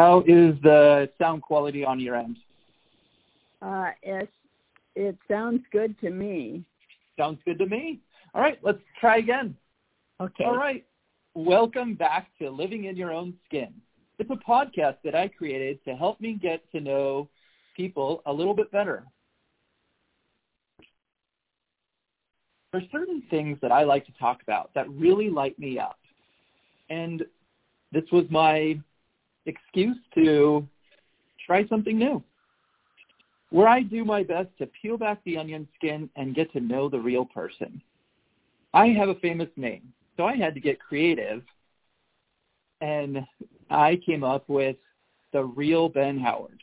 How is the sound quality on your end? Uh, it, it sounds good to me. Sounds good to me. All right, let's try again. Okay. All right. Welcome back to Living in Your Own Skin. It's a podcast that I created to help me get to know people a little bit better. There's certain things that I like to talk about that really light me up. And this was my excuse to try something new, where I do my best to peel back the onion skin and get to know the real person. I have a famous name, so I had to get creative, and I came up with the real Ben Howard.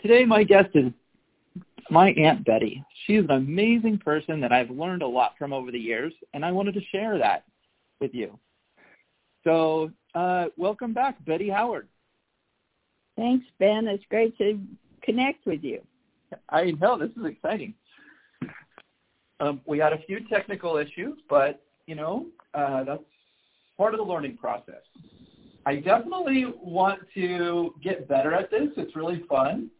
Today, my guest is my Aunt Betty. She's an amazing person that I've learned a lot from over the years, and I wanted to share that with you. So uh, welcome back, Betty Howard. Thanks, Ben. It's great to connect with you. I know this is exciting. Um, we had a few technical issues, but you know uh, that's part of the learning process. I definitely want to get better at this. It's really fun.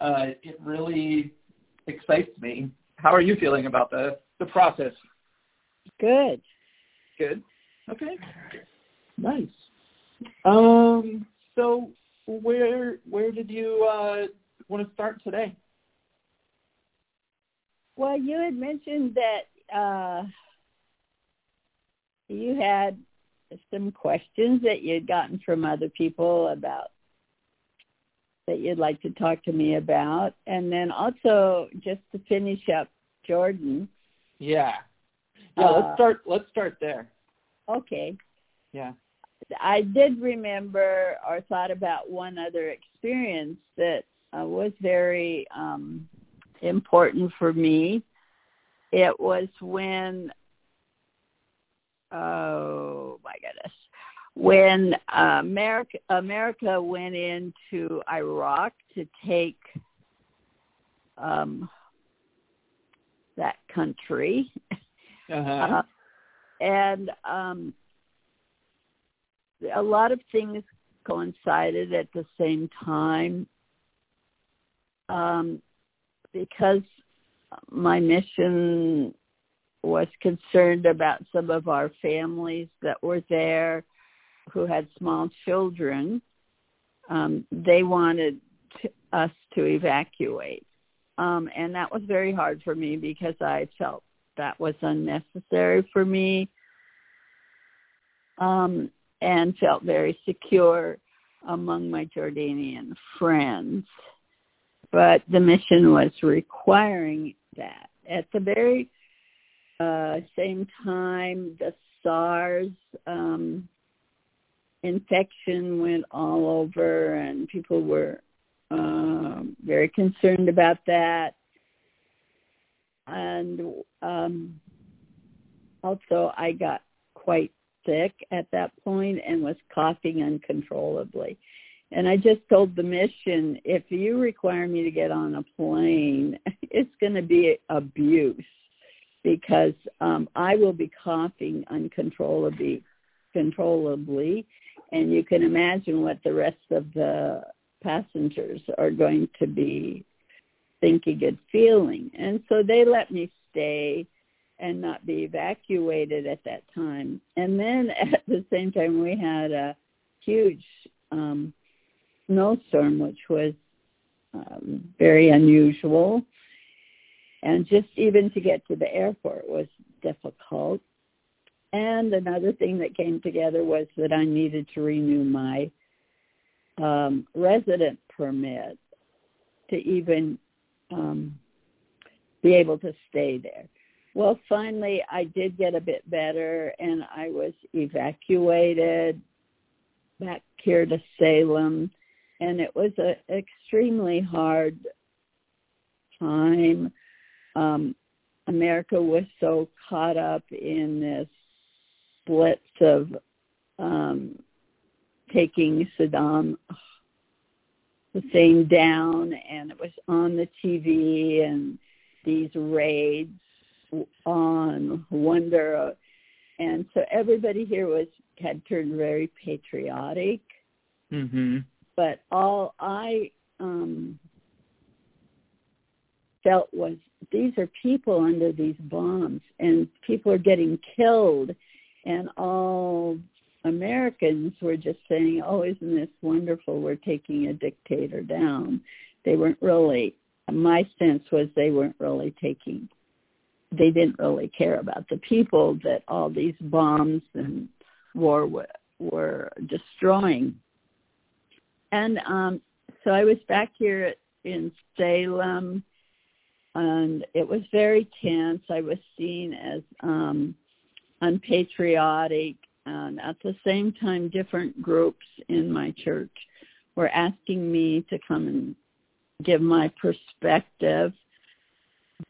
Uh, it really excites me. How are you feeling about the the process? Good. Good. Okay. Nice. Um. So where where did you uh, want to start today? Well, you had mentioned that uh, you had some questions that you'd gotten from other people about that you'd like to talk to me about, and then also just to finish up Jordan. Yeah. Yeah. Uh, let's start. Let's start there. Okay. Yeah. I did remember or thought about one other experience that uh, was very um, important for me. It was when, oh my goodness, when uh, America America went into Iraq to take um, that country, uh-huh. uh, and um, a lot of things coincided at the same time um, because my mission was concerned about some of our families that were there who had small children. Um, they wanted to, us to evacuate. Um, and that was very hard for me because I felt that was unnecessary for me. Um, and felt very secure among my Jordanian friends. But the mission was requiring that. At the very uh, same time, the SARS um, infection went all over, and people were uh, very concerned about that. And um, also, I got quite sick at that point and was coughing uncontrollably. And I just told the mission, if you require me to get on a plane, it's going to be abuse because um, I will be coughing uncontrollably, controllably, and you can imagine what the rest of the passengers are going to be thinking and feeling. And so they let me stay and not be evacuated at that time. And then at the same time, we had a huge um, snowstorm, which was um, very unusual. And just even to get to the airport was difficult. And another thing that came together was that I needed to renew my um, resident permit to even um, be able to stay there. Well, finally, I did get a bit better, and I was evacuated back here to Salem, and it was an extremely hard time. Um, America was so caught up in this blitz of um, taking Saddam Hussein down, and it was on the TV, and these raids on wonder and so everybody here was had turned very patriotic Mhm. But all I um felt was these are people under these bombs and people are getting killed and all Americans were just saying, "Oh, isn't this wonderful? We're taking a dictator down." They weren't really. My sense was they weren't really taking. They didn't really care about the people that all these bombs and war were, were destroying. And um, so I was back here in Salem, and it was very tense. I was seen as um, unpatriotic and at the same time different groups in my church were asking me to come and give my perspective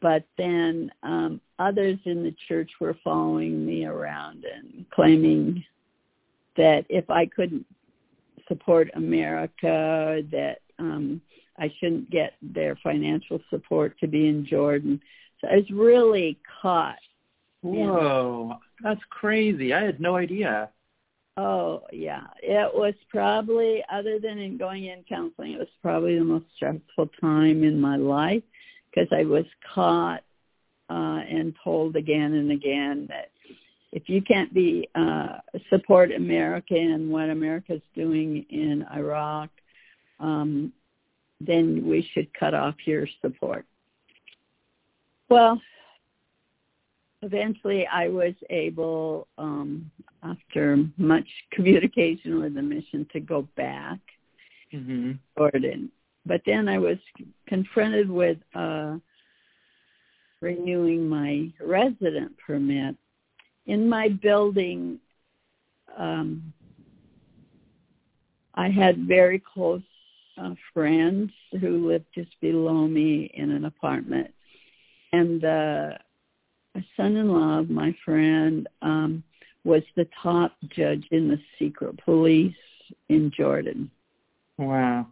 but then um others in the church were following me around and claiming that if I couldn't support America that um I shouldn't get their financial support to be in Jordan. So I was really caught Whoa, that's crazy. I had no idea. Oh yeah, it was probably other than in going in counseling, it was probably the most stressful time in my life because I was caught uh, and told again and again that if you can't be uh, support America and what America's doing in Iraq, um, then we should cut off your support. Well, eventually I was able, um, after much communication with the mission, to go back mm-hmm. Jordan. But then I was confronted with uh, renewing my resident permit. In my building, um, I had very close uh, friends who lived just below me in an apartment. And uh, a son-in-law of my friend um, was the top judge in the secret police in Jordan. Wow.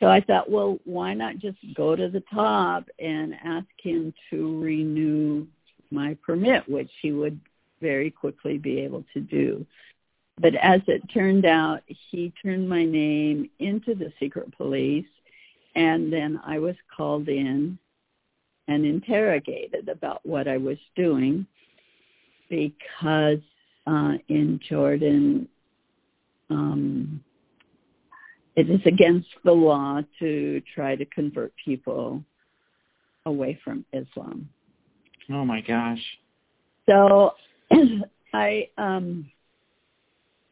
So I thought, well, why not just go to the top and ask him to renew my permit, which he would very quickly be able to do. But as it turned out, he turned my name into the secret police, and then I was called in and interrogated about what I was doing because uh, in Jordan, um, it is against the law to try to convert people away from Islam. Oh my gosh. So I um,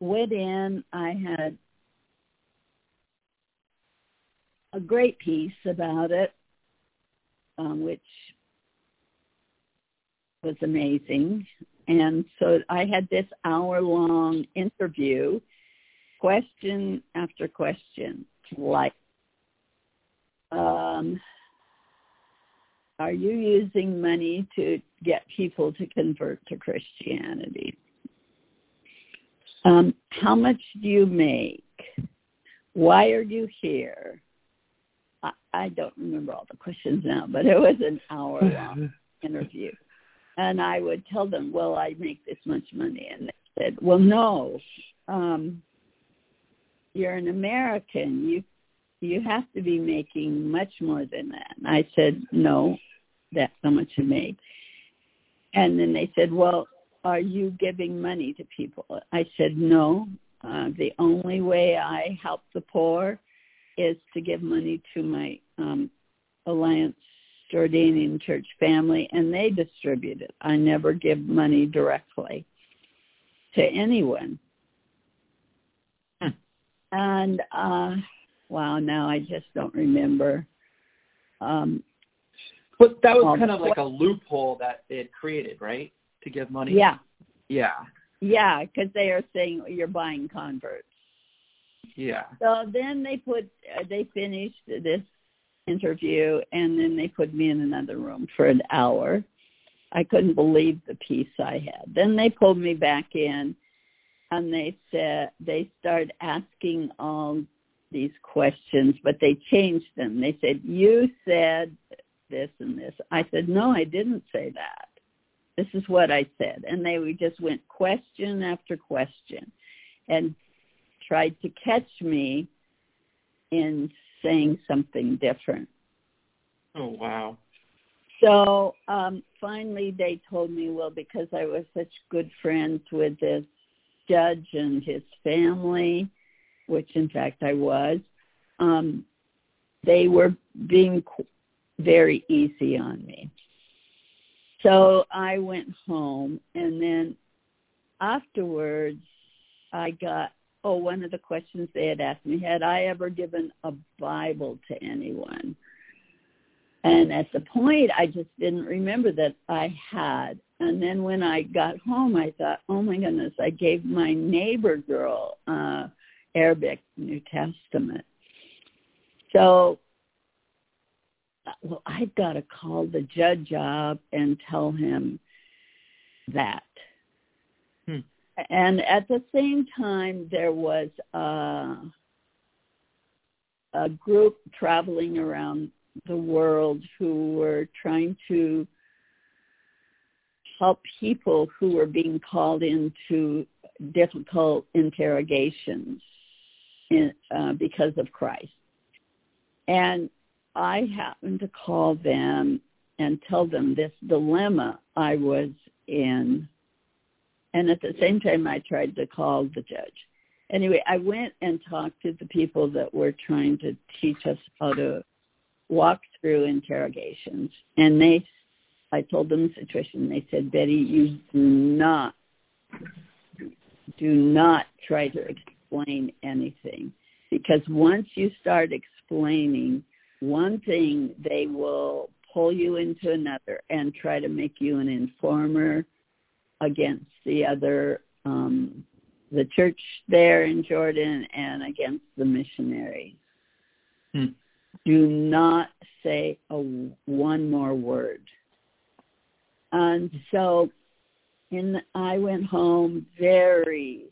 went in. I had a great piece about it um, which was amazing. And so I had this hour-long interview, question after question, like, um, are you using money to get people to convert to Christianity? Um, how much do you make? Why are you here? I I don't remember all the questions now, but it was an hour long interview. And I would tell them, well, I make this much money. And they said, well, no, um, you're an American. You, you have to be making much more than that. And I said, no, that's how much you make. And then they said, well, are you giving money to people? I said, no. Uh, the only way I help the poor is to give money to my um, Alliance Jordanian Church family, and they distribute it. I never give money directly to anyone. And uh, wow, now I just don't remember. Um, but that was kind of like a loophole that it created, right? To give money. Yeah. Yeah. Yeah, because they are saying you're buying converts. Yeah. So then they put uh, they finished this interview and then they put me in another room for an hour. I couldn't believe the peace I had. Then they pulled me back in and they said they started asking all these questions, but they changed them. They said, "You said this and this." I said, "No, I didn't say that. This is what I said." And they just went question after question. And tried to catch me in saying something different. Oh wow. So um finally they told me, well, because I was such good friends with this judge and his family, which in fact I was, um, they were being very easy on me. So I went home and then afterwards I got oh one of the questions they had asked me had I ever given a Bible to anyone and at the point I just didn't remember that I had. And then when I got home I thought oh my goodness I gave my neighbor girl uh Arabic New Testament. So well I've got to call the judge up and tell him that. Hmm. And at the same time, there was a, a group traveling around the world who were trying to help people who were being called into difficult interrogations in, uh, because of Christ. And I happened to call them and tell them this dilemma I was in and at the same time I tried to call the judge. Anyway, I went and talked to the people that were trying to teach us how to walk through interrogations. And they, I told them the situation. They said, Betty, you do not, do not try to explain anything. Because once you start explaining one thing, they will pull you into another and try to make you an informer against the other um, the church there in Jordan and against the missionaries. Hmm. Do not say a one more word. And so and I went home very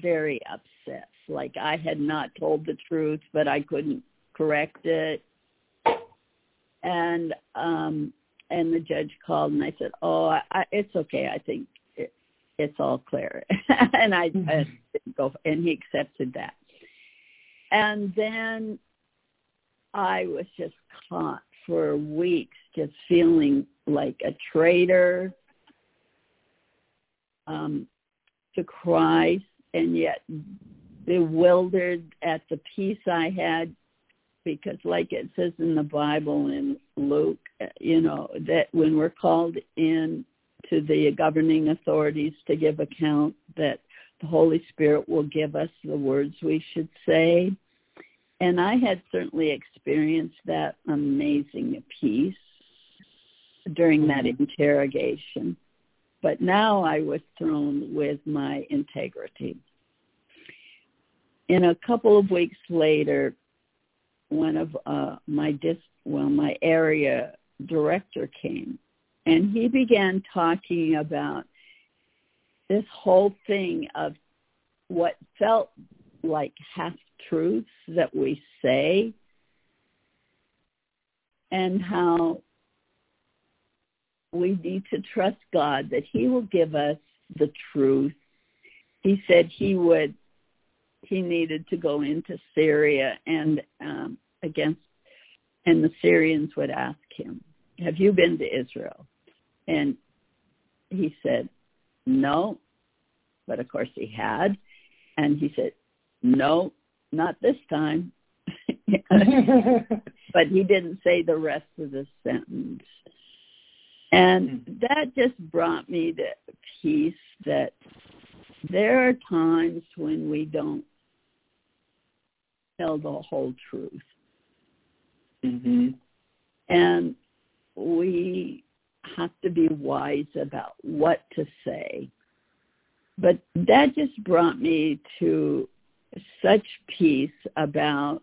very upset. Like I had not told the truth, but I couldn't correct it. And um and the judge called and I said, "Oh, I, it's okay. I think it, it's all clear." and I, mm-hmm. I go, and he accepted that. And then I was just caught for weeks, just feeling like a traitor um, to Christ, and yet bewildered at the peace I had because like it says in the Bible in Luke, you know, that when we're called in to the governing authorities to give account that the Holy Spirit will give us the words we should say. And I had certainly experienced that amazing peace during that mm-hmm. interrogation. But now I was thrown with my integrity. In a couple of weeks later, one of uh, my dis well my area director came and he began talking about this whole thing of what felt like half truths that we say and how we need to trust God that he will give us the truth. He said he would he needed to go into Syria and um, against, and the Syrians would ask him, "Have you been to Israel?" And he said, "No," but of course he had, and he said, "No, not this time." but he didn't say the rest of the sentence. And hmm. that just brought me to peace that there are times when we don't tell the whole truth. Mm-hmm. And we have to be wise about what to say. But that just brought me to such peace about,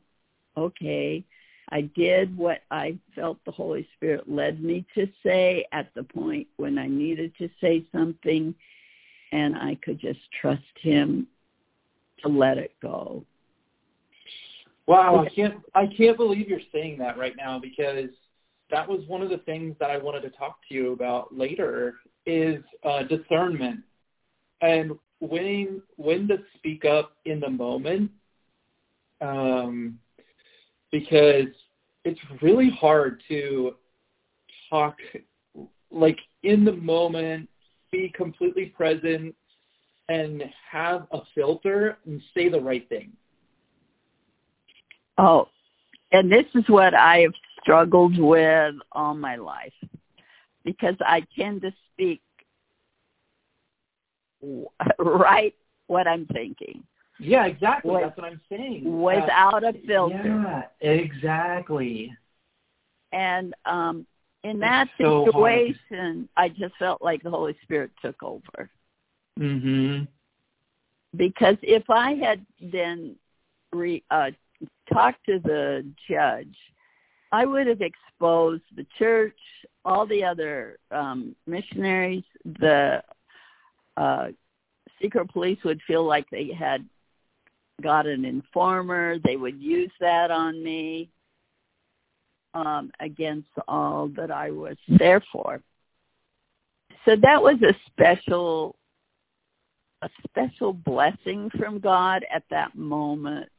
okay, I did what I felt the Holy Spirit led me to say at the point when I needed to say something, and I could just trust him to let it go. Wow, I can't I can't believe you're saying that right now because that was one of the things that I wanted to talk to you about later is uh, discernment. And when when to speak up in the moment, um, because it's really hard to talk like in the moment, be completely present, and have a filter and say the right thing. Oh, and this is what I have struggled with all my life because I tend to speak right what I'm thinking. Yeah, exactly. With, That's what I'm saying. Without uh, a filter. Yeah, exactly. And um in that so situation, hard. I just felt like the Holy Spirit took over. Mhm. Because if I had then re, uh, talked to the judge, I would have exposed the church, all the other um, missionaries, the uh, secret police would feel like they had got an informer. They would use that on me um, against all that I was there for. So that was a special, a special blessing from God at that moment.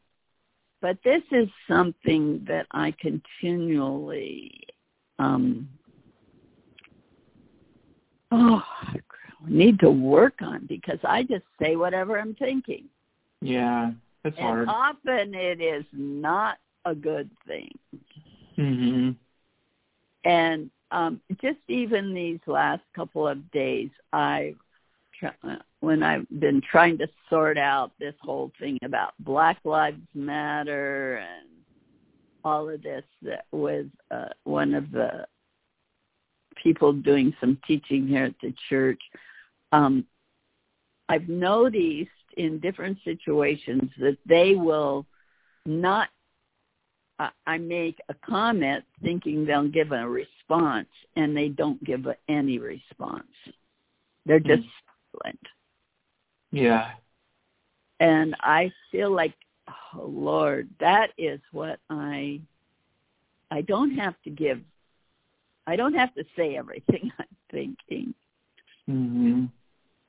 But this is something that I continually, um, oh, need to work on because I just say whatever I'm thinking. Yeah, it's and hard. often it is not a good thing. Mm-hmm. And um just even these last couple of days, I've when I've been trying to sort out this whole thing about Black Lives Matter and all of this that with uh, one of the people doing some teaching here at the church, um, I've noticed in different situations that they will not I make a comment thinking they'll give a response and they don't give a, any response. They're just mm. silent. Yeah. And I feel like, oh Lord, that is what I, I don't have to give, I don't have to say everything I'm thinking. Mm-hmm.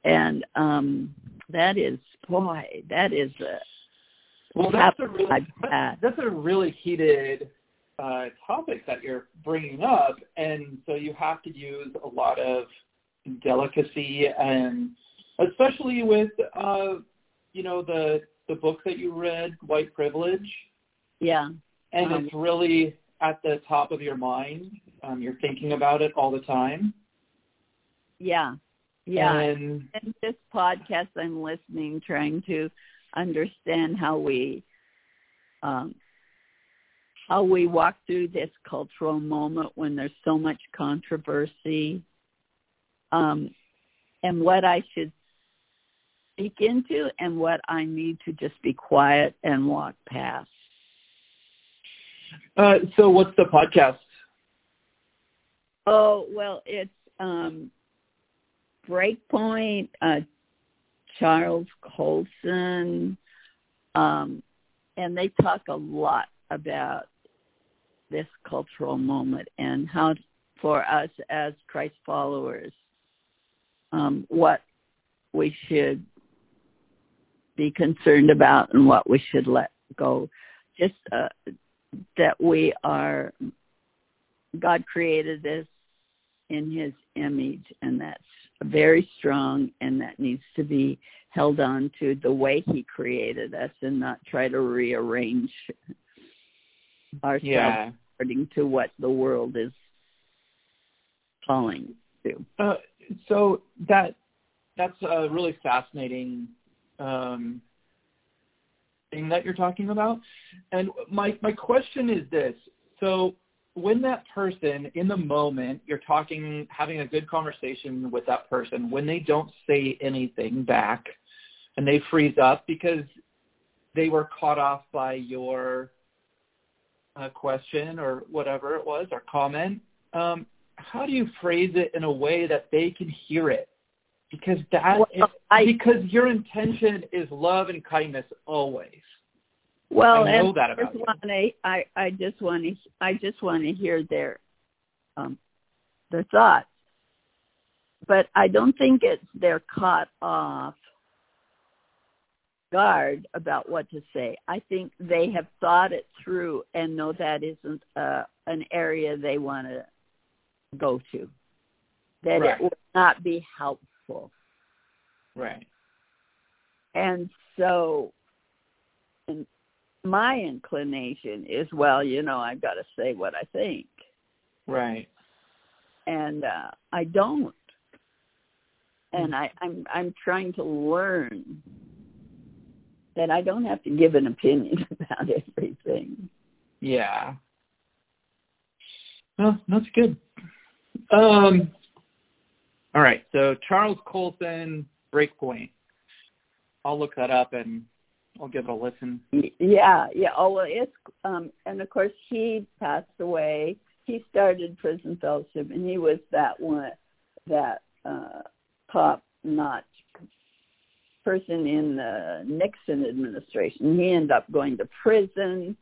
And um that is, boy, that is a, well, that's a really that's a really heated uh, topic that you're bringing up, and so you have to use a lot of delicacy, and especially with uh, you know the the book that you read, White Privilege. Yeah, and um, it's really at the top of your mind. Um, you're thinking about it all the time. Yeah, yeah. And, and this podcast I'm listening, trying to understand how we um, how we walk through this cultural moment when there's so much controversy, um, and what I should speak into and what I need to just be quiet and walk past. Uh, so what's the podcast? Oh, well, it's um, Breakpoint, uh, Charles Colson, um, and they talk a lot about this cultural moment and how for us as Christ followers, um, what we should be concerned about and what we should let go. Just uh, that we are, God created this in his image and that's very strong and that needs to be held on to the way he created us and not try to rearrange ourselves yeah. according to what the world is calling to. Uh, so that that's a really fascinating um, thing that you're talking about. And my my question is this: so when that person in the moment you're talking having a good conversation with that person when they don't say anything back and they freeze up because they were caught off by your uh, question or whatever it was or comment um, how do you phrase it in a way that they can hear it? Because that well, is, I, because your intention is love and kindness always well, I know and that about. To, I I just want to I just want to hear their um their thoughts, but I don't think it's they're caught off guard about what to say. I think they have thought it through and know that isn't uh, an area they want to go to. That Right. it would not be helpful. Right. And so and my inclination is, well, you know, I've got to say what I think. Right. And uh, I don't. And I, I'm I'm trying to learn that I don't have to give an opinion about everything. Yeah. Well, that's good. Um, all right. So Charles Colson, Breakpoint. I'll look that up and I'll give it a listen. Yeah, yeah. Oh well, it's um, and of course he passed away. He started prison fellowship, and he was that one, that uh, top notch person in the Nixon administration. He ended up going to prison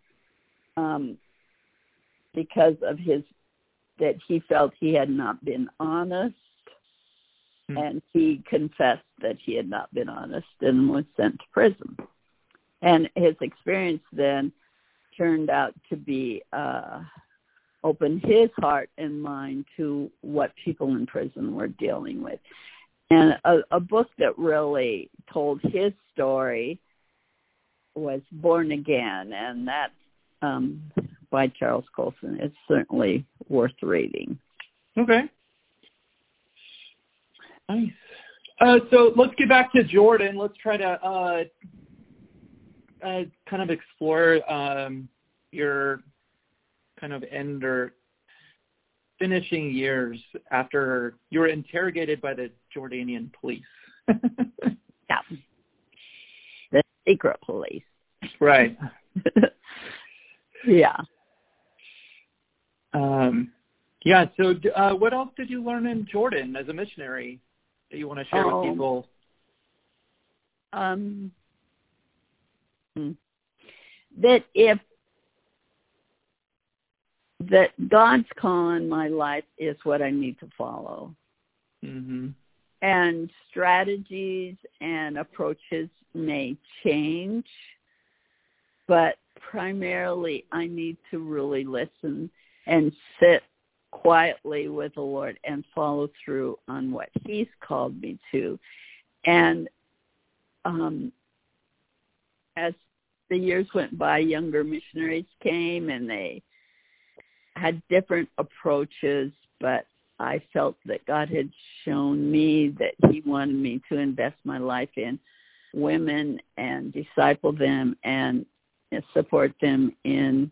um, because of his that he felt he had not been honest, Hmm. and he confessed that he had not been honest and was sent to prison. And his experience then turned out to be uh, open his heart and mind to what people in prison were dealing with. And a, a book that really told his story was Born Again, and that's um, by Charles Colson. It's certainly worth reading. Okay. Nice. Uh, so let's get back to Jordan. Let's try to uh, uh, kind of explore um, your kind of end or finishing years after you were interrogated by the Jordanian police. Yeah. The secret police. right. yeah. Um, yeah. So, uh, what else did you learn in Jordan as a missionary that you want to share Um, with people? Um. That if that God's call in my life is what I need to follow. hmm And strategies and approaches may change, but primarily I need to really listen and sit quietly with the Lord and follow through on what He's called me to. And um, as the years went by, younger missionaries came and they had different approaches, but I felt that God had shown me that He wanted me to invest my life in women and disciple them and support them in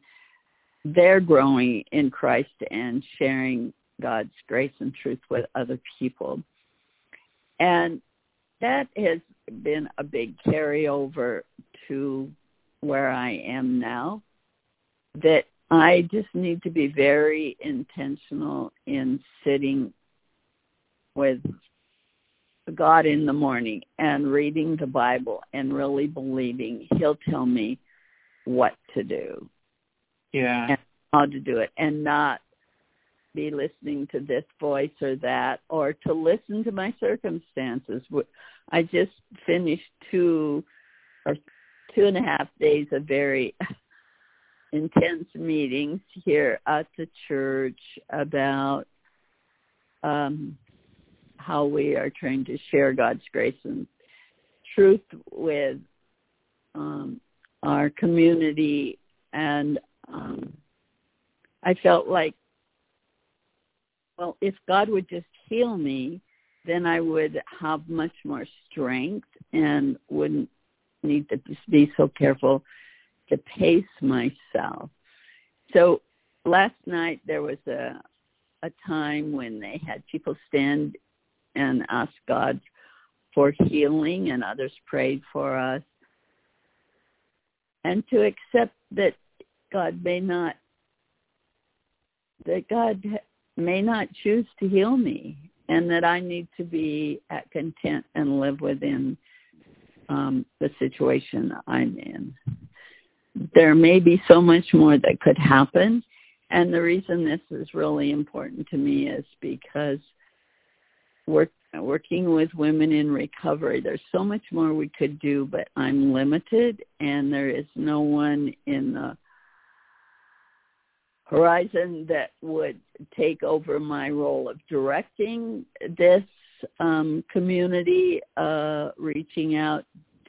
their growing in Christ and sharing God's grace and truth with other people. And that has been a big carryover to where I am now. That I just need to be very intentional in sitting with God in the morning and reading the Bible and really believing He'll tell me what to do Yeah. and how to do it and not be listening to this voice or that or to listen to my circumstances. I just finished two or two and a half days of very intense meetings here at the church about um, how we are trying to share God's grace and truth with um, our community. And um, I felt like, well, if God would just heal me, then I would have much more strength and wouldn't need to be so careful to pace myself. So last night there was a a time when they had people stand and ask God for healing and others prayed for us. And to accept that God may not that God may not choose to heal me and that I need to be at content and live within um, the situation I'm in. There may be so much more that could happen. And the reason this is really important to me is because work, working with women in recovery. There's so much more we could do, but I'm limited, and there is no one in the horizon that would take over my role of directing this um, community, uh, reaching out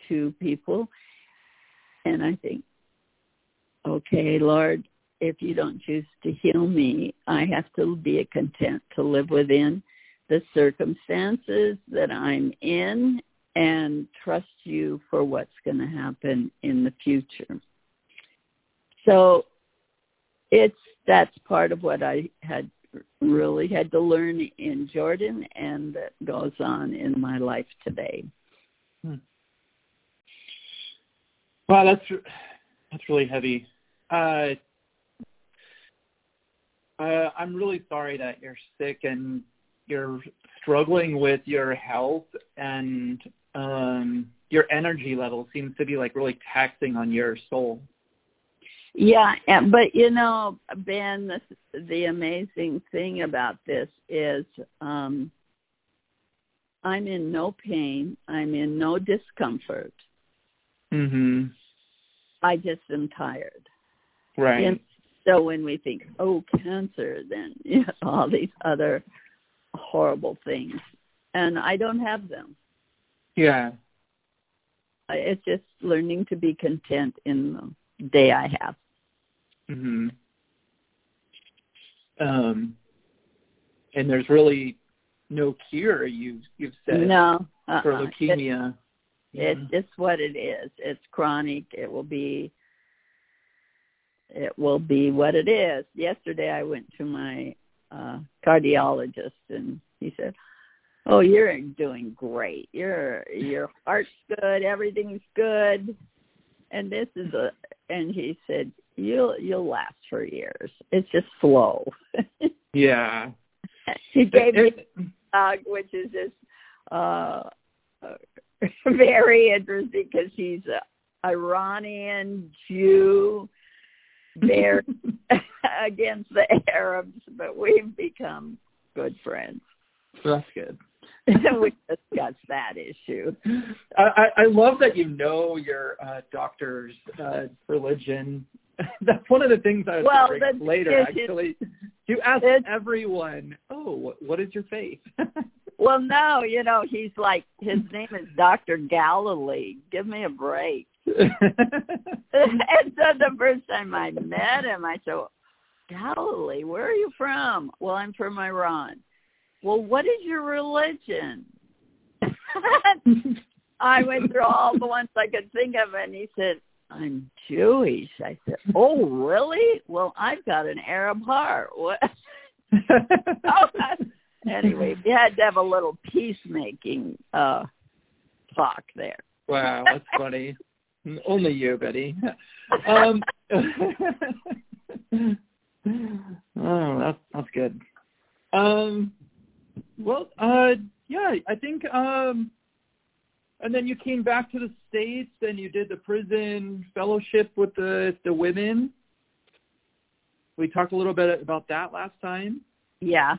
to people. And I think, okay, Lord, if you don't choose to heal me, I have to be content to live within the circumstances that I'm in and trust you for what's going to happen in the future. So it's that's part of what I had really had to learn in Jordan and that goes on in my life today. Hmm. Wow, that's that's really heavy. Uh, uh, I'm really sorry that you're sick and you're struggling with your health and um, your energy level seems to be like really taxing on your soul. Yeah, but you know, Ben, the, the amazing thing about this is um I'm in no pain, I'm in no discomfort. Mhm. I just am tired. Right. And so when we think, oh, cancer, then you know, all these other horrible things, and I don't have them. Yeah. It's just learning to be content in the day I have. Mhm. Um, and there's really no cure. You you've said no uh-uh. for leukemia. It, it's what it is. It's chronic. It will be. It will be what it is. Yesterday, I went to my uh cardiologist, and he said, "Oh, you're doing great. Your your heart's good. Everything's good." And this is a. And he said, you'll you'll last for years. It's just slow. yeah. He gave me a dog, which is just uh, very interesting because he's a Iranian Jew, there against the Arabs, but we've become good friends. That's good. we discussed that issue. I, I love that you know your uh, doctor's uh, religion that's one of the things I was well, bring later. Actually, you ask everyone, "Oh, what is your faith?" well, no, you know, he's like his name is Doctor Galilee. Give me a break. and so the first time I met him, I said, "Galilee, where are you from?" Well, I'm from Iran. Well, what is your religion? I went through all the ones I could think of, and he said, I'm Jewish. I said, oh, really? Well, I've got an Arab heart. What? oh, anyway, we had to have a little peacemaking uh talk there. Wow, that's funny. Only you, Betty. Um, oh, that's that's good. Um, well, uh, yeah, I think um, and then you came back to the states and you did the prison fellowship with the the women. We talked a little bit about that last time. Yeah.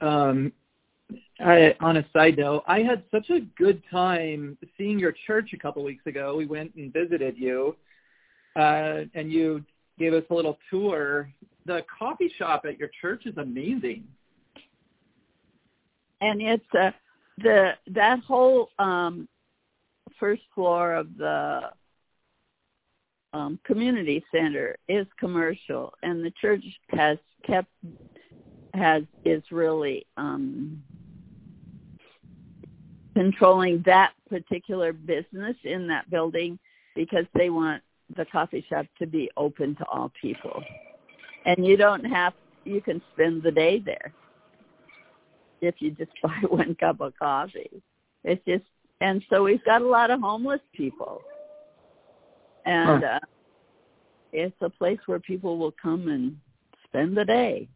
Um, I, on a side note, I had such a good time seeing your church a couple weeks ago. We went and visited you, uh, and you gave us a little tour. The coffee shop at your church is amazing. And it's a the that whole um, first floor of the um, community center is commercial, and the church has kept has is really um, controlling that particular business in that building because they want the coffee shop to be open to all people, and you don't have you can spend the day there if you just buy one cup of coffee. It's just, and so we've got a lot of homeless people, and huh. uh, it's a place where people will come and spend the day.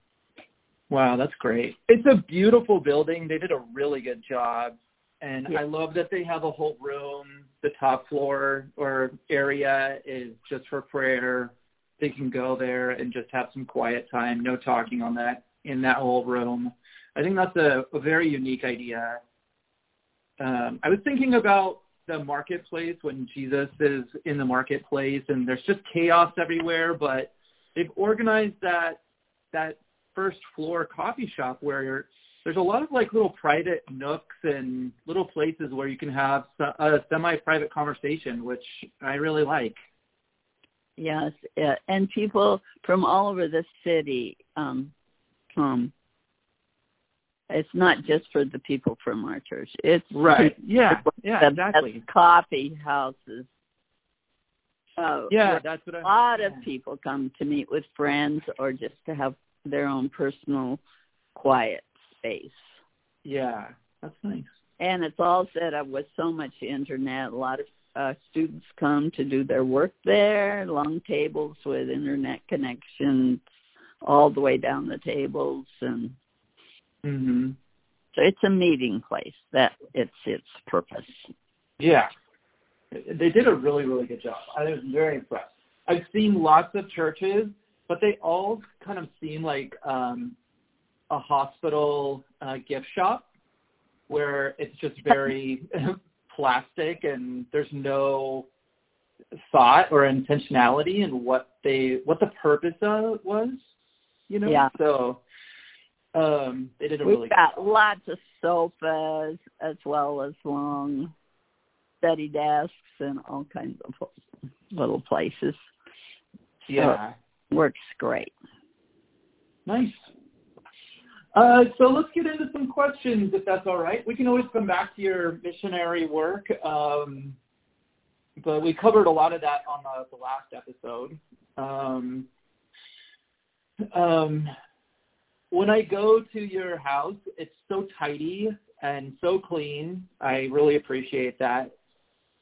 Wow, that's great. It's a beautiful building. They did a really good job. And yeah. I love that they have a whole room. The top floor or area is just for prayer. They can go there and just have some quiet time, no talking on that in that whole room. I think that's a, a very unique idea. Um, I was thinking about the marketplace when Jesus is in the marketplace and there's just chaos everywhere, but they've organized that that first floor coffee shop where there's a lot of like little private nooks and little places where you can have a semi-private conversation, which I really like. Yes, and people from all over the city um, come. It's not just for the people from our church. It's right. Yeah. Yeah. Exactly. Coffee houses. Uh, yeah, that's what a I, lot yeah. of people come to meet with friends or just to have their own personal quiet space. Yeah, that's nice. And it's all set up with so much internet. A lot of uh, students come to do their work there, long tables with internet connections all the way down the tables and mhm so it's a meeting place that it's its purpose. Yeah. They did a really really good job. I was very impressed. I've seen lots of churches, but they all kind of seem like um a hospital uh, gift shop where it's just very plastic and there's no thought or intentionality in what they what the purpose of was you know yeah. so um they did a We've really got lots of sofas as well as long study desks and all kinds of little places. yeah So works great. nice uh, so let's get into some questions, if that's all right. We can always come back to your missionary work, um, but we covered a lot of that on the, the last episode. Um, um, when I go to your house, it's so tidy and so clean. I really appreciate that.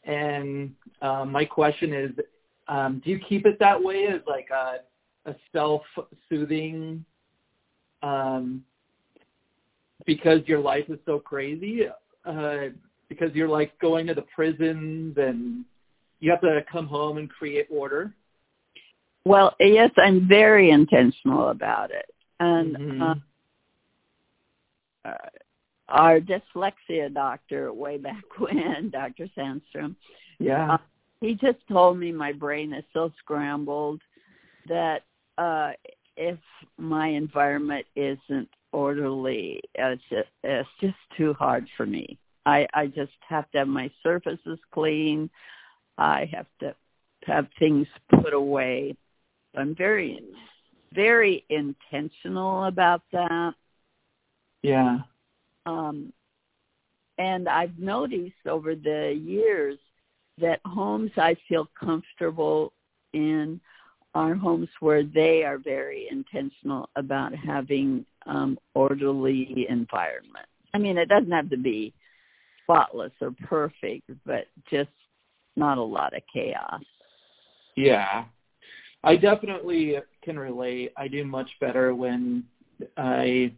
And um, my question is, um, do you keep it that way as like a, a self-soothing um, because your life is so crazy, uh, because you're like going to the prisons and you have to come home and create order? Well, yes, I'm very intentional about it. And Mhm. uh, uh, our dyslexia doctor way back when, Dr. Sandstrom, Yeah. uh, he just told me my brain is so scrambled that uh if my environment isn't orderly, it's just, it's just too hard for me. I I just have to have my surfaces clean. I have to have things put away. I'm very very intentional about that. yeah. Um, and I've noticed over the years that homes I feel comfortable in are homes where they are very intentional about having um, orderly environment. I mean, it doesn't have to be spotless or perfect, but just not a lot of chaos. Yeah. I definitely can relate. I do much better when I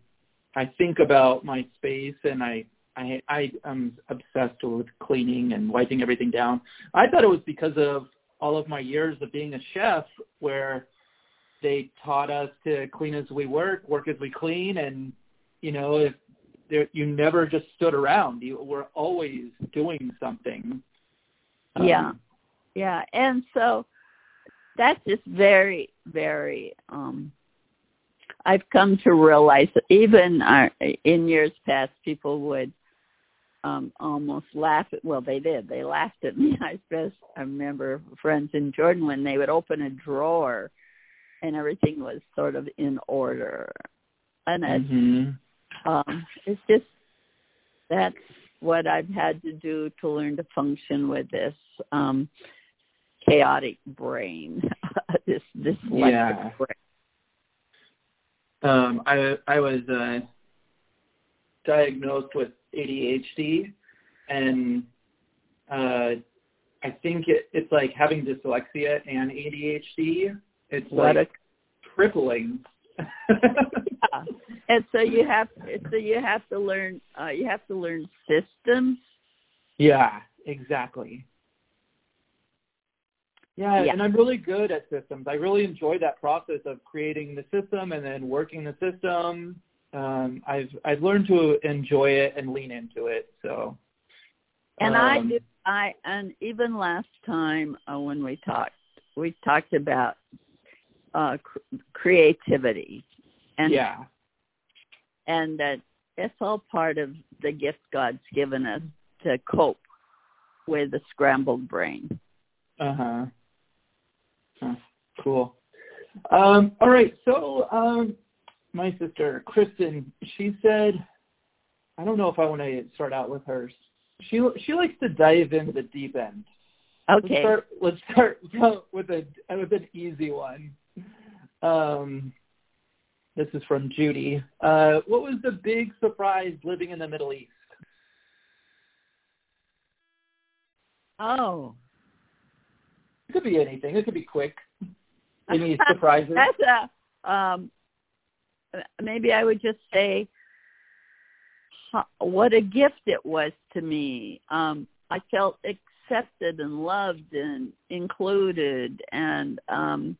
I think about my space and I I I am obsessed with cleaning and wiping everything down. I thought it was because of all of my years of being a chef where they taught us to clean as we work, work as we clean and you know, if there you never just stood around. You were always doing something. Um, Yeah. Yeah. And so that's just very, very um I've come to realize that even our, in years past people would um almost laugh at well they did. They laughed at me. I suppose I remember friends in Jordan when they would open a drawer and everything was sort of in order. And it's mhm. um it's just that's what I've had to do to learn to function with this um chaotic brain. this this Yeah. brain. Um, I I was uh, diagnosed with ADHD, and uh, I think it, it's like having dyslexia and ADHD. It's What like crippling. Yeah. And so you have so you have to learn uh you have to learn systems. yeah, exactly. Yeah, Yeah. and I'm really good at systems. I really enjoy that process of creating the system and then working the system. um, I've I've learned to enjoy it and lean into it. So, and um, I do. I and even last time uh, when we talked, we talked about uh, cr- creativity, and yeah, and that it's all part of the gift God's given us to cope with a scrambled brain. Uh-huh. Huh. Cool. Um, all right. So um, my sister Kristen, she said, I don't know if I want to start out with hers. She she likes to dive into the deep end. Okay. Let's start, let's start with a with an easy one. Um, this is from Judy. Uh, what was the big surprise living in the Middle East? Oh. It could be anything. It could be quick. Any surprises? That's a um, maybe I would just say what a gift it was to me. Um, I felt accepted and loved and included and um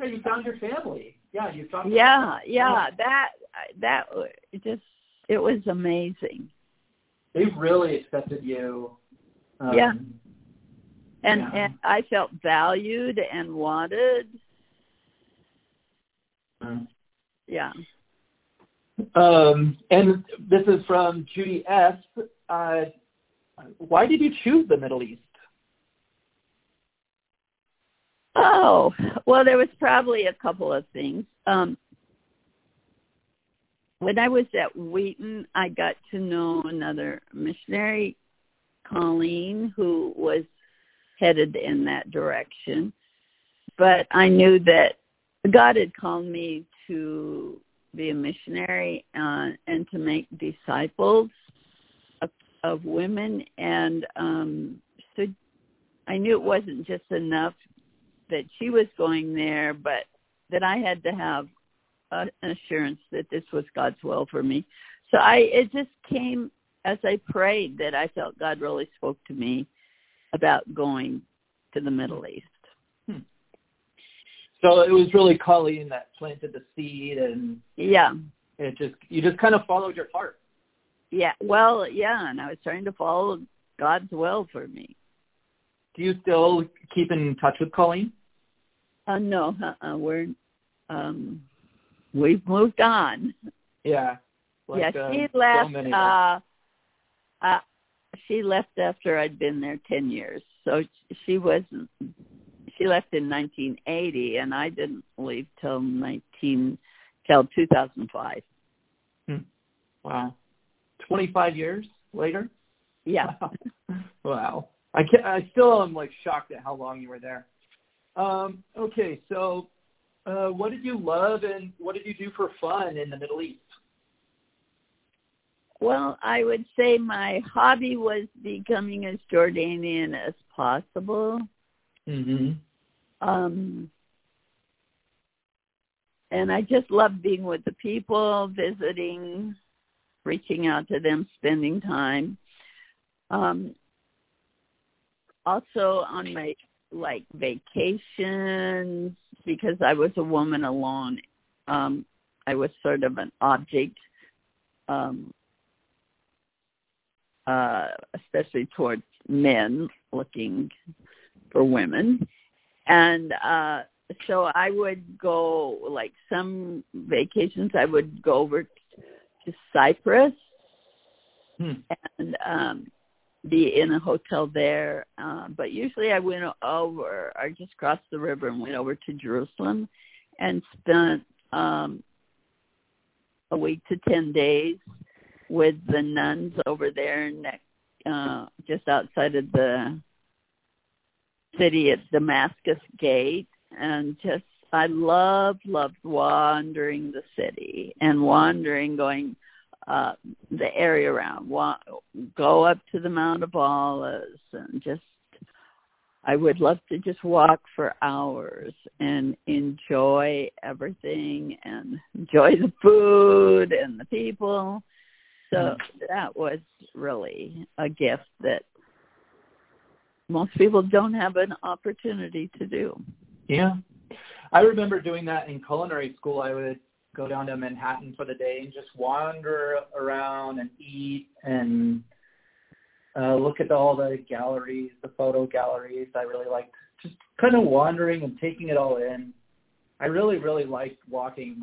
yeah, you found your family. Yeah, you found Yeah, yeah, that that just it was amazing. They really accepted you. Um, yeah. And yeah. and I felt valued and wanted Mm. Yeah. Um, and this is from Judy S. Uh, why did you choose the Middle East? Oh, well, there was probably a couple of things. Um, when I was at Wheaton, I got to know another missionary, Colleen, who was headed in that direction. But I knew that God had called me to be a missionary uh, and to make disciples of, of women, and um, so I knew it wasn't just enough that she was going there, but that I had to have an assurance that this was God's will for me. So I it just came as I prayed that I felt God really spoke to me about going to the Middle East. So it was really Colleen that planted the seed, and yeah, it just you just kind of followed your heart. Yeah, well, yeah, and I was trying to follow God's will for me. Do you still keep in touch with Colleen? Uh, no, uh-uh. we're um, we've moved on. Yeah. Like, yeah, she uh, left. So uh, uh, she left after I'd been there ten years, so she wasn't she left in 1980, and I didn't leave till 19 till 2005. Hmm. Wow, 25 years later. Yeah. wow. I can I still am like shocked at how long you were there. Um, okay, so uh, what did you love and what did you do for fun in the Middle East? Well, I would say my hobby was becoming as Jordanian as possible. Mm-hmm. Um, and I just love being with the people, visiting, reaching out to them, spending time. Um, also on my like vacations because I was a woman alone. Um, I was sort of an object, um, uh, especially towards men looking for women and uh so I would go like some vacations I would go over to Cyprus hmm. and um be in a hotel there. Uh, but usually I went over I just crossed the river and went over to Jerusalem and spent um a week to ten days with the nuns over there next uh just outside of the city at Damascus Gate and just I loved loved wandering the city and wandering going uh the area around wa- go up to the Mount of Olives and just I would love to just walk for hours and enjoy everything and enjoy the food and the people. So mm-hmm. that was really a gift that most people don't have an opportunity to do. Yeah. I remember doing that in culinary school. I would go down to Manhattan for the day and just wander around and eat and uh, look at all the galleries, the photo galleries. I really liked just kind of wandering and taking it all in. I really, really liked walking.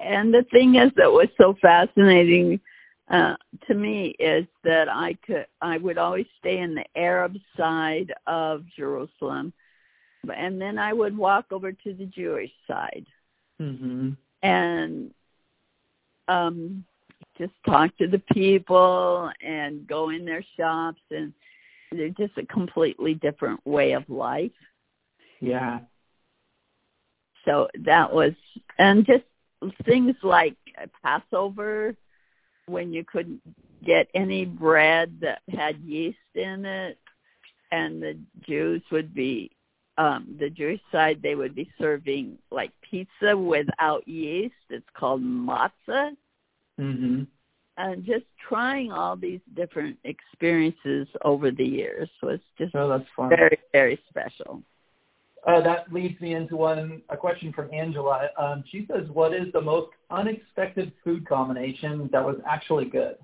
And the thing is that was so fascinating uh, to me is that I could I would always stay in the Arab side of Jerusalem, and then I would walk over to the Jewish side, mm-hmm. and um, just talk to the people and go in their shops, and they're just a completely different way of life. Yeah. So that was, and just things like Passover when you couldn't get any bread that had yeast in it and the Jews would be um the Jewish side they would be serving like pizza without yeast. It's called matzah. Mhm. And just trying all these different experiences over the years was just oh, that's fun. very very special. Uh, that leads me into one a question from Angela. Um, she says, "What is the most unexpected food combination that was actually good?"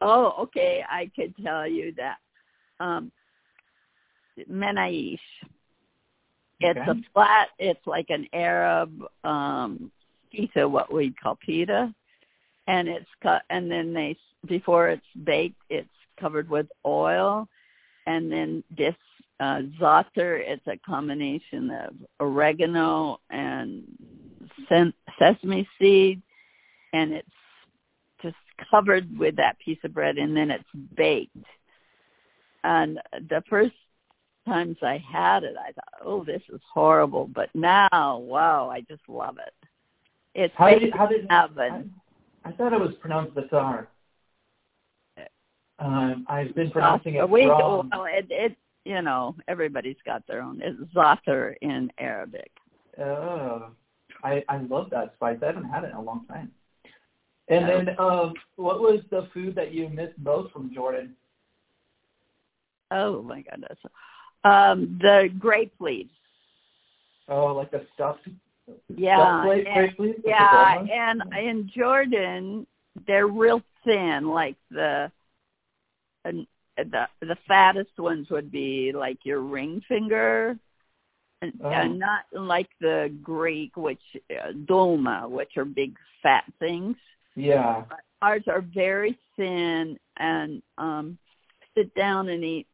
Oh, okay. I could tell you that. Um, menaish. It's Okay. a flat. It's like an Arab um, pita, what we'd call pita, and it's cut. And then they before it's baked, it's covered with oil, and then this uh, za'atar. It's a combination of oregano and sen- sesame seed, and it's just covered with that piece of bread, and then it's baked. And the first times I had it, I thought, "Oh, this is horrible," but now, wow, I just love it. It's How did how did oven. I, I thought it was pronounced Batar. Um, I've been pronouncing it Uh, wrong. Well, it, it, you know, everybody's got their own. It's in Arabic. Oh, I I love that spice. I haven't had it in a long time. And then, um, what was the food that you missed most from Jordan? Oh my goodness. Um, the grape leaves. Oh, like the stuffed Yeah, and-? Yeah, and in Jordan, they're real thin. Like the, and the the fattest ones would be like your ring finger, and, Oh. and not like the Greek, which uh, dolma, which are big fat things. yeah. Ours are very thin, and um, sit down and eat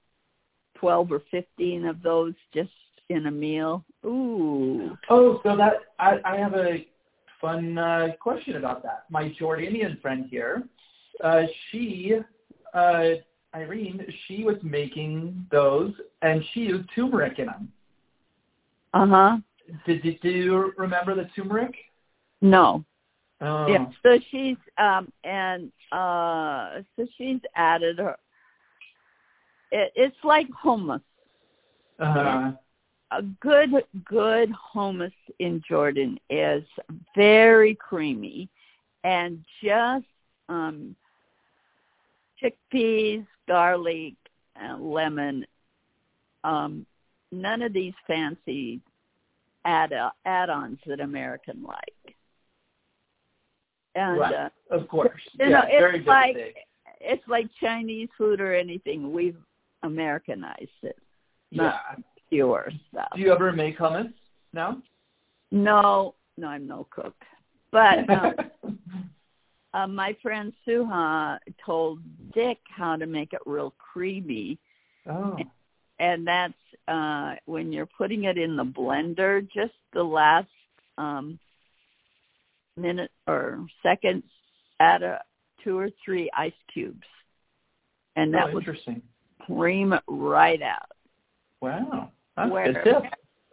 twelve or fifteen of those just in a meal. Ooh. Oh, so that I, I have a fun uh, question about that. My Jordanian friend here, uh, she, uh, Irene, she was making those, and she used turmeric in them. Uh huh. Did, did, do you remember the turmeric? No. Oh. Yeah. So she's um and uh so she's added her. It, it's like hummus. Uh-huh. A good good hummus in Jordan is very creamy, and just um chickpeas, garlic, and lemon. Um, none of these fancy add add-ons that American like. And right. uh, of course. you yeah, know, it's very like- basic. it's like Chinese food or anything. We've Americanized it, not Yeah. pure stuff. Do you ever make hummus now? No, no, I'm no cook. But um, uh, my friend Suha told Dick how to make it real creamy, oh. and that's uh when you're putting it in the blender, just the last um minute or seconds, add a two or three ice cubes, and that oh, would cream it right out. Wow. That's Where good tip.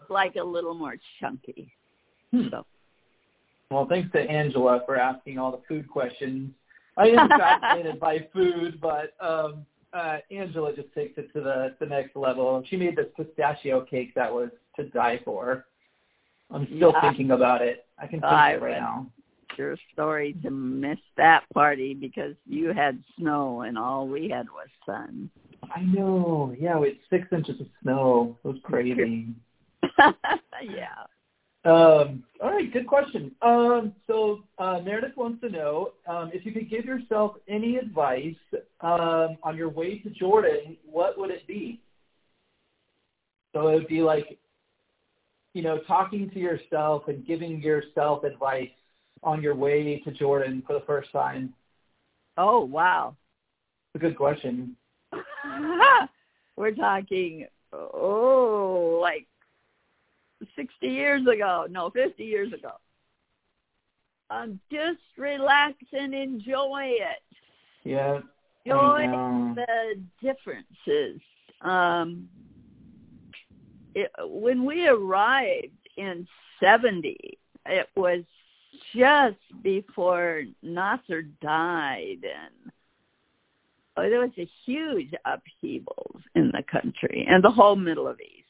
like a little more chunky. Hmm. So Well, thanks to Angela for asking all the food questions. I am fascinated by food, but um, uh, Angela just takes it to the, the next level. She made this pistachio cake that was to die for. I'm still Yeah. thinking about it. I can taste I it right now. your story to miss that party because you had snow and all we had was sun. I know. Yeah, we had six inches of snow. It was crazy. yeah. Um, all right, good question. Um, so uh, Meredith wants to know um, if you could give yourself any advice um, on your way to Jordan, what would it be? So it would be like, you know, talking to yourself and giving yourself advice on your way to Jordan for the first time. Oh wow, it's a good question. We're talking, oh, like 60 years ago, no, 50 years ago. Um, just relax and enjoy it. Yeah. Enjoy the differences. Um, it, when we arrived in 70, it was just before Nasser died and oh, there was a huge upheavals in the country and the whole Middle East.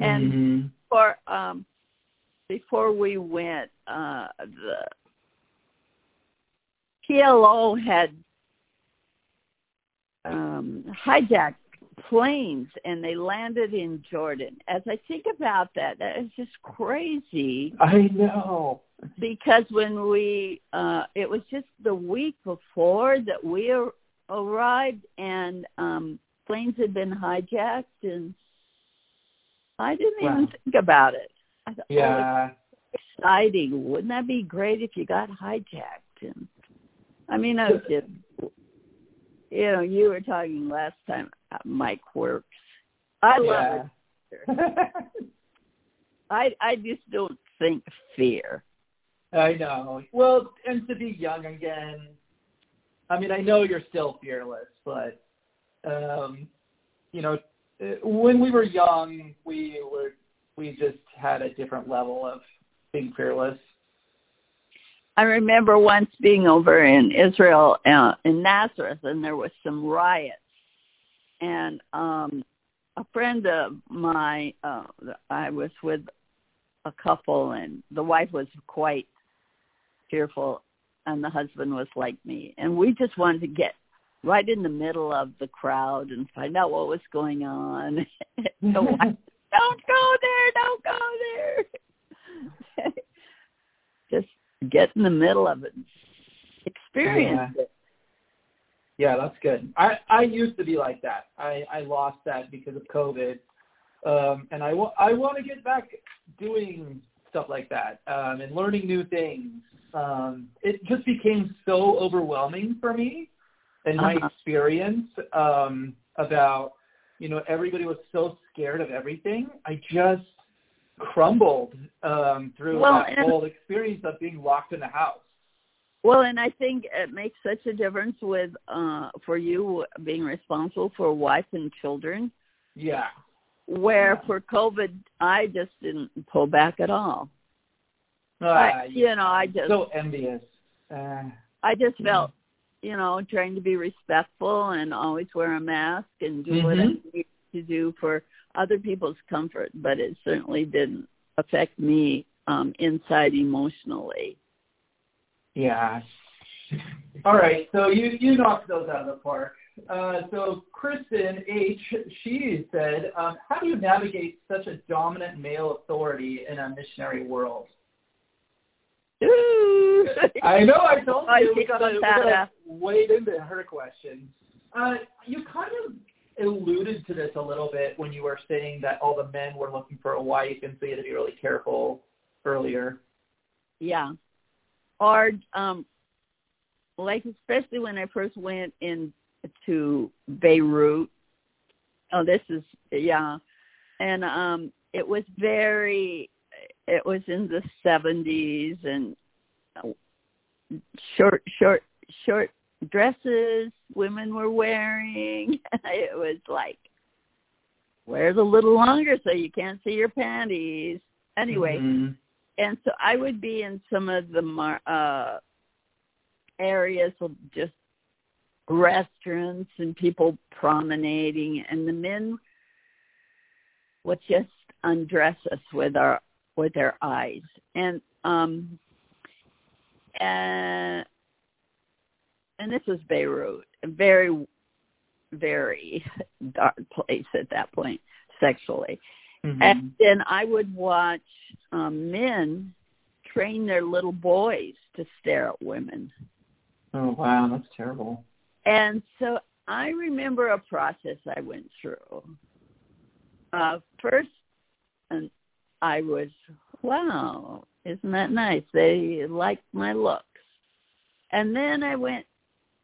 And mm-hmm before um before we went, uh the PLO had um hijacked planes and they landed in Jordan. As I think about that, that is just crazy. I know. Because when we uh it was just the week before that we arrived and um planes had been hijacked and I didn't wow. even think about it. I thought, yeah. Oh, exciting. Wouldn't that be great if you got hijacked? And I mean, I was just, you know, you were talking last time about Mike Works. I love it. I I just don't think fear. I know. Well, and to be young again. I mean, I know you're still fearless, but um, you know, when we were young, we were we just had a different level of being fearless. I remember once being over in Israel uh, in Nazareth, and there was some riots, and um, a friend of mine, uh, I was with a couple, and the wife was quite fearful, and the husband was like me, and we just wanted to get right in the middle of the crowd and find out what was going on. so I, don't go there, don't go there. Just get in the middle of it. Experience yeah. it. Yeah, that's good. I I used to be like that. I I lost that because of COVID. Um and I wa- I want to get back doing stuff like that um and learning new things. Um it just became so overwhelming for me and my uh-huh. experience um, about you know everybody was so scared of everything. I just crumbled um, through well, that whole experience of being locked in the house. Well, and I think it makes such a difference with uh, for you being responsible for wife and children. Yeah. Where yeah. for COVID, I just didn't pull back at all. Uh, I, you know, I just so envious. Uh, I just felt you know, trying to be respectful and always wear a mask and do mm-hmm. what I need to do for other people's comfort, but it certainly didn't affect me um inside emotionally. Yeah. All right, so you you knocked those out of the park. Uh, so Kristen H, she said, um, how do you navigate such a dominant male authority in a missionary world? I know. I told you. we gotta, wade into her question. Uh, you kind of alluded to this a little bit when you were saying that all the men were looking for a wife, and so you had to be really careful earlier. Yeah, or um, like especially when I first went into Beirut. Oh, this is yeah, and um, it was very it was in the 70s and short short short dresses women were wearing it was like wear a little longer so you can't see your panties anyway mm-hmm. and so i would be in some of the mar- uh areas of just restaurants and people promenading and the men would just undress us with our with their eyes. And um and and this was Beirut, a very very dark place at that point sexually. Mm-hmm. And then I would watch um, men train their little boys to stare at women. Oh wow, that's terrible. And so I remember a process I went through. Uh, first, and I was, wow, isn't that nice? They liked my looks. And then I went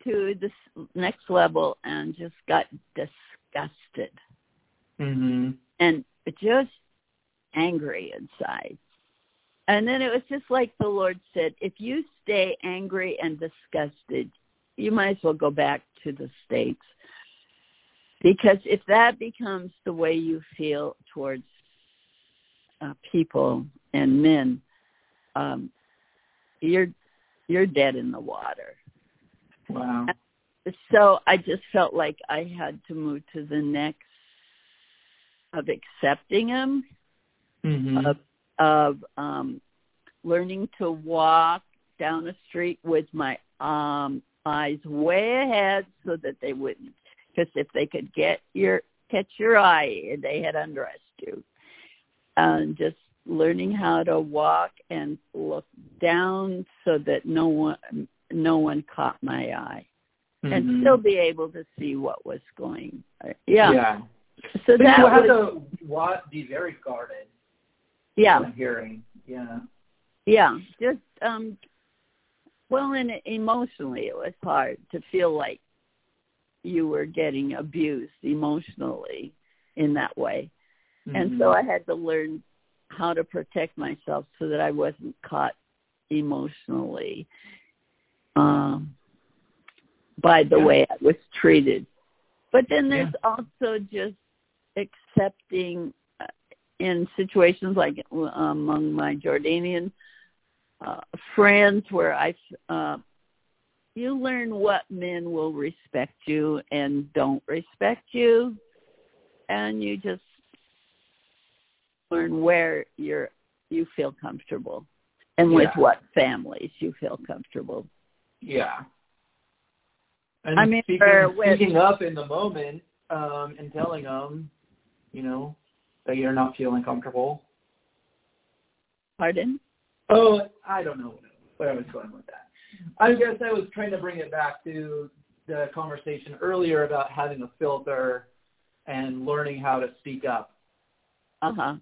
to the next level and just got disgusted. Mm-hmm. And just angry inside. And then it was just like the Lord said, if you stay angry and disgusted, you might as well go back to the States. Because if that becomes the way you feel towards uh, people and men, um, you're you're dead in the water. Wow. So I just felt like I had to move to the next of accepting him, mm-hmm. of of um, learning to walk down the street with my um, eyes way ahead so that they wouldn't, because if they could get your catch your eye, they had undressed you. And just learning how to walk and look down so that no one no one caught my eye, mm-hmm. and still be able to see what was going. Yeah. Yeah. So that you was, have to what, be very guarded. Yeah. Hearing. Yeah. Yeah. Just um. Well, and emotionally, it was hard to feel like you were getting abused emotionally in that way, mm-hmm. and so I had to learn how to protect myself so that I wasn't caught emotionally um, by the yeah. way I was treated. But then there's yeah. also just accepting uh, in situations like among my Jordanian uh, friends where I uh, you learn what men will respect you and don't respect you, and you just learn where you're you feel comfortable and with yeah. what families you feel comfortable. Yeah. And I mean, speaking, with, speaking up in the moment um, and telling them, you know, that you're not feeling comfortable. Pardon? Oh, I don't know where I was going with that. I guess I was trying to bring it back to the conversation earlier about having a filter and learning how to speak up. Uh-huh.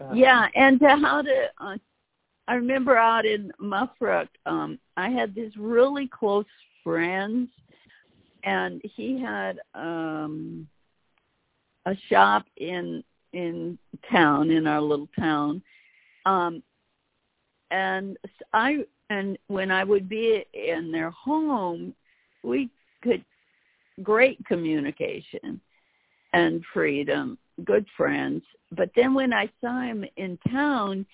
Uh, yeah, and to how to uh, I remember out in Mafraq, um, I had these really close friends and he had um a shop in in town in our little town. Um and i and when i would be in their home we could great communication and freedom good friends but then when i saw him in town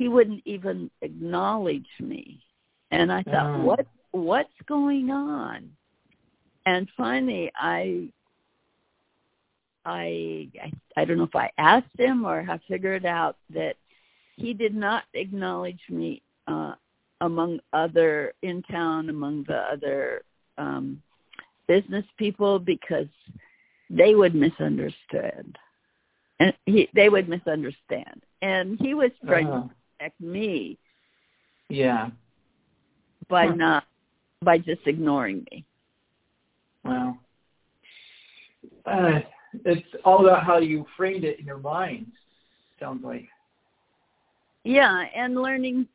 he wouldn't even acknowledge me. And i thought mm. what what's going on? And finally I I I don't know if I asked him or I figured out that he did not acknowledge me uh among other in town among the other um business people because they would misunderstand and he they would misunderstand and he was trying uh-huh. to protect me yeah by huh. not by just ignoring me Wow. Uh, it's all about how you framed it in your mind, sounds like. Yeah, and learning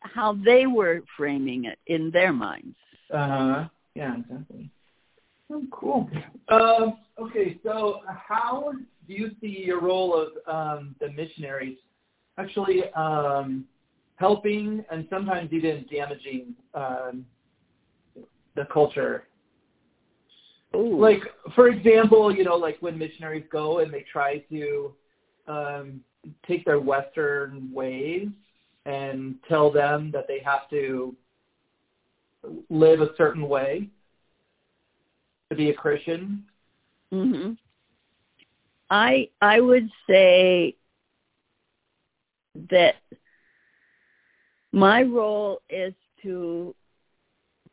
how they were framing it in their minds. Uh-huh. Yeah, exactly. Oh, cool. Uh, okay, so how do you see your role of um, the missionaries actually um, helping and sometimes even damaging um, the culture Ooh. Like, for example, you know, like when missionaries go and they try to um, take their Western ways and tell them that they have to live a certain way to be a Christian. Mhm. I I would say that my role is to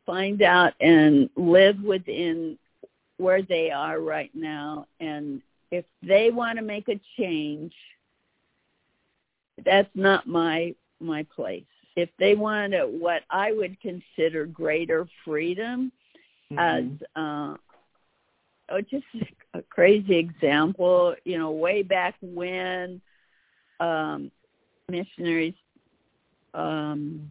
find out and live within where they are right now and if they want to make a change, that's not my my place. If they want what I would consider greater freedom, mm-hmm. as uh, oh, just a crazy example, you know, way back when um, missionaries um,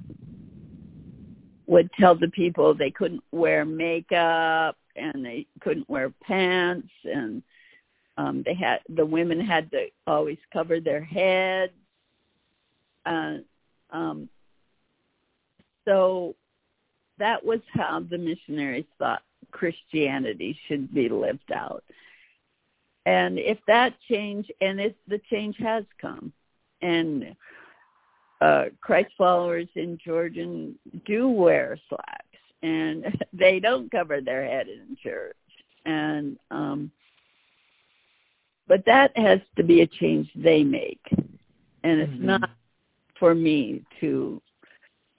would tell the people they couldn't wear makeup and they couldn't wear pants and um they had the women had to always cover their heads. Uh, um so that was how the missionaries thought Christianity should be lived out. And if that change, and if the change has come, and uh, Christ followers in Jordan do wear slacks, and they don't cover their head in church, and um, but that has to be a change they make, and it's mm-hmm. not for me to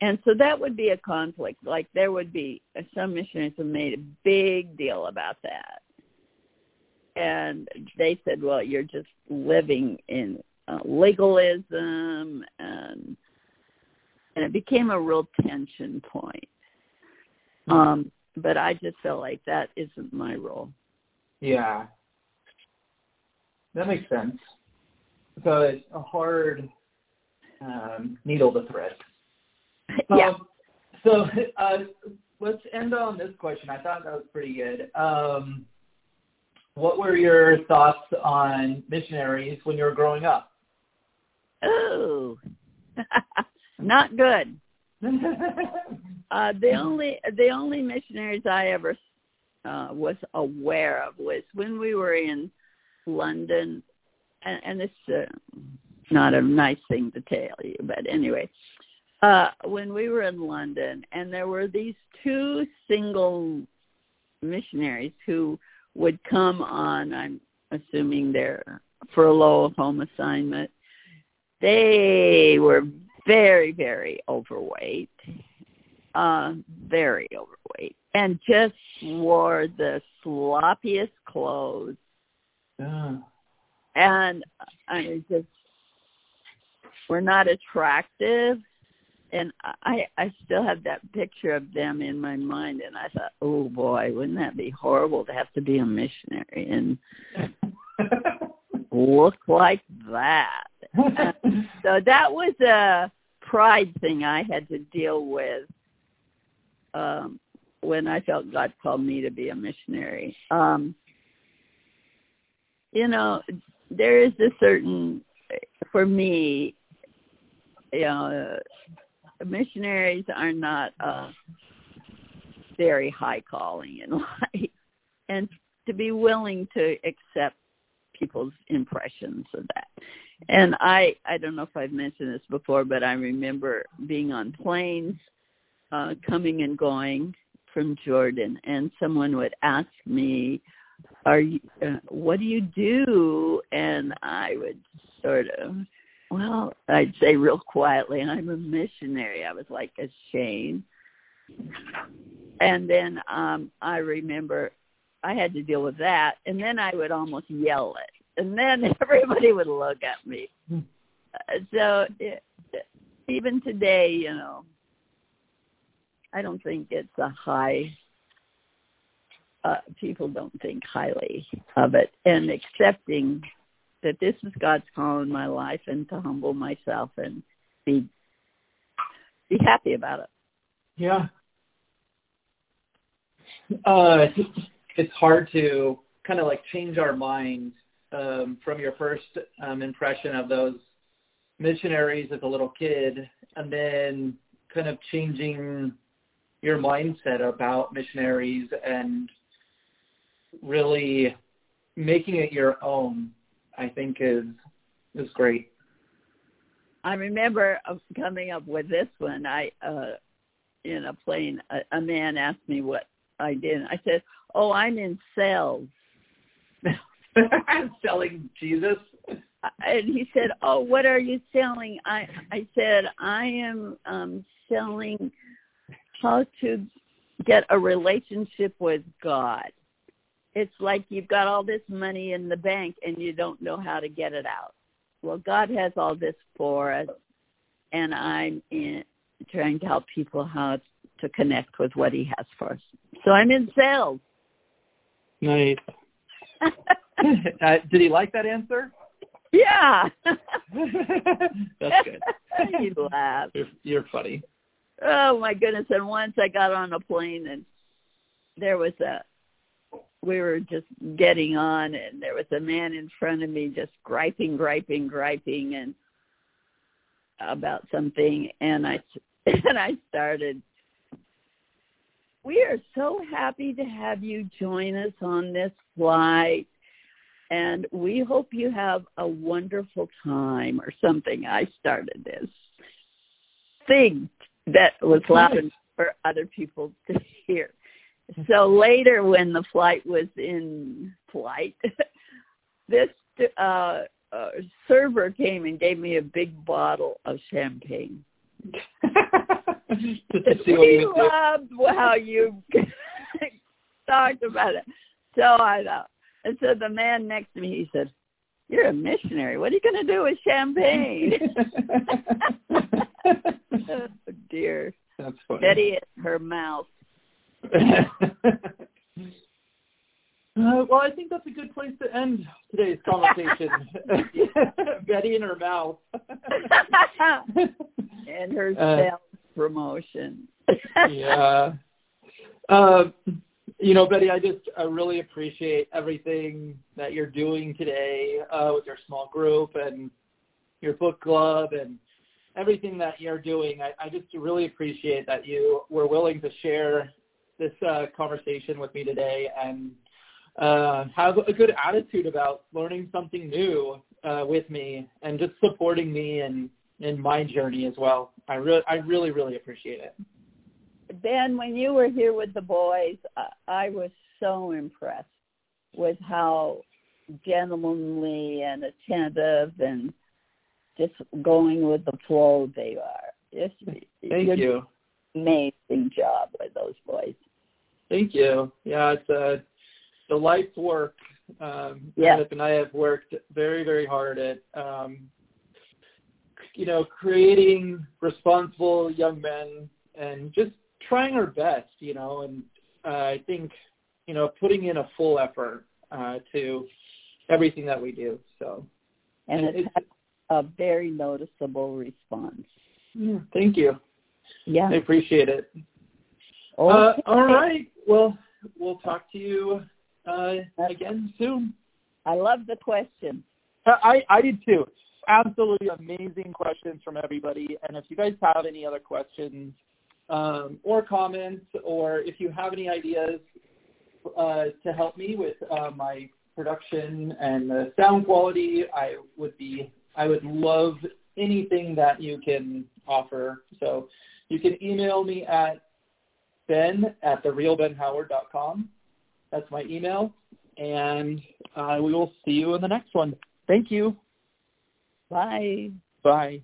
and so that would be a conflict. Like there would be some missionaries have made a big deal about that, and they said, "Well, you're just living in uh, legalism," and and it became a real tension point. Um, but I just felt like that isn't my role. Yeah, that makes sense. So it's a hard um, needle to thread. Yeah. Um, so uh, let's end on this question. I thought that was pretty good. Um, what were your thoughts on missionaries when you were growing up? Oh, not good. uh, the only the only missionaries I ever uh, was aware of was when we were in London, and, and it's uh, not a nice thing to tell you, but anyway, uh, when we were in London, and there were these two single missionaries who would come on, I'm assuming their furlough home assignment. They were very, very overweight, uh, very overweight, and just wore the sloppiest clothes. Yeah. And I mean, just were not attractive and I I still have that picture of them in my mind, and I thought, oh boy, wouldn't that be horrible to have to be a missionary and look like that? so that was a pride thing I had to deal with um, when I felt God called me to be a missionary. Um, you know, there is a certain, for me, you know, missionaries are not a very high calling in life, and to be willing to accept people's impressions of that. And I I don't know if I've mentioned this before, but I remember being on planes uh coming and going from Jordan. And someone would ask me are you uh, what do you do? And I would sort of well, I'd say real quietly, and I'm a missionary. I was like ashamed. And then um I remember I had to deal with that, and then I would almost yell it, and then everybody would look at me. Uh, so it, even today, you know, I don't think it's a high. Uh, people don't think highly of it, and accepting that this is God's call in my life and to humble myself and be be happy about it. Yeah. Uh, it's hard to kind of like change our mind um, from your first um, impression of those missionaries as a little kid, and then kind of changing your mindset about missionaries and really making it your own I think is is great. I remember coming up with this one. I uh in a plane, a, a man asked me what I did. I said, "Oh, I'm in sales." I'm selling Jesus. And he said, "Oh, what are you selling?" I I said, "I am um selling how to get a relationship with God." It's like you've got all this money in the bank and you don't know how to get it out. Well, God has all this for us, and I'm in, trying to help people how to connect with what He has for us. So I'm in sales. Nice. uh, did he like that answer? Yeah. That's good. he laughed. You're, you're funny. Oh my goodness! And once I got on a plane, and there was a we were just getting on and there was a man in front of me just griping griping griping and about something and i and i started we are so happy to have you join us on this flight and we hope you have a wonderful time or something. I started this thing that was loud for other people to hear so later when the flight was in flight, this uh, uh, server came and gave me a big bottle of champagne. we loved how you talked about it. So I thought, and so the man next to me, he said, "You're a missionary. What are you going to do with champagne?" oh dear. That's funny. Betty her mouth Uh, well, I think that's a good place to end today's conversation. Betty in her mouth. and her uh, self promotion. yeah. Uh, you know, Betty, I just I really appreciate everything that you're doing today uh, with your small group and your book club and everything that you're doing. I, I just really appreciate that you were willing to share this uh, conversation with me today and uh, have a good attitude about learning something new uh, with me and just supporting me and in my journey as well. I really, I really, really appreciate it. Ben, when you were here with the boys, I was so impressed with how gentlemanly and attentive and just going with the flow they are. Just, Thank you. Amazing job with those boys. Thank you. Yeah, it's a the life's work. Um, yeah. and I have worked very, very hard at, um, you know, creating responsible young men and just trying our best, you know, and uh, I think, you know, putting in a full effort uh, to everything that we do. So, and it's, it's a very noticeable response. Yeah, thank you. Yeah, I appreciate it. Okay. Uh, all right. Well, we'll talk to you uh, again soon. I love the question. I, I did too. Absolutely amazing questions from everybody. And if you guys have any other questions um, or comments, or if you have any ideas uh, to help me with uh, my production and the sound quality, I would be I would love anything that you can offer. So you can email me at ben at therealbenhoward.com. That's my email. And uh, we will see you in the next one. Thank you. Bye. Bye.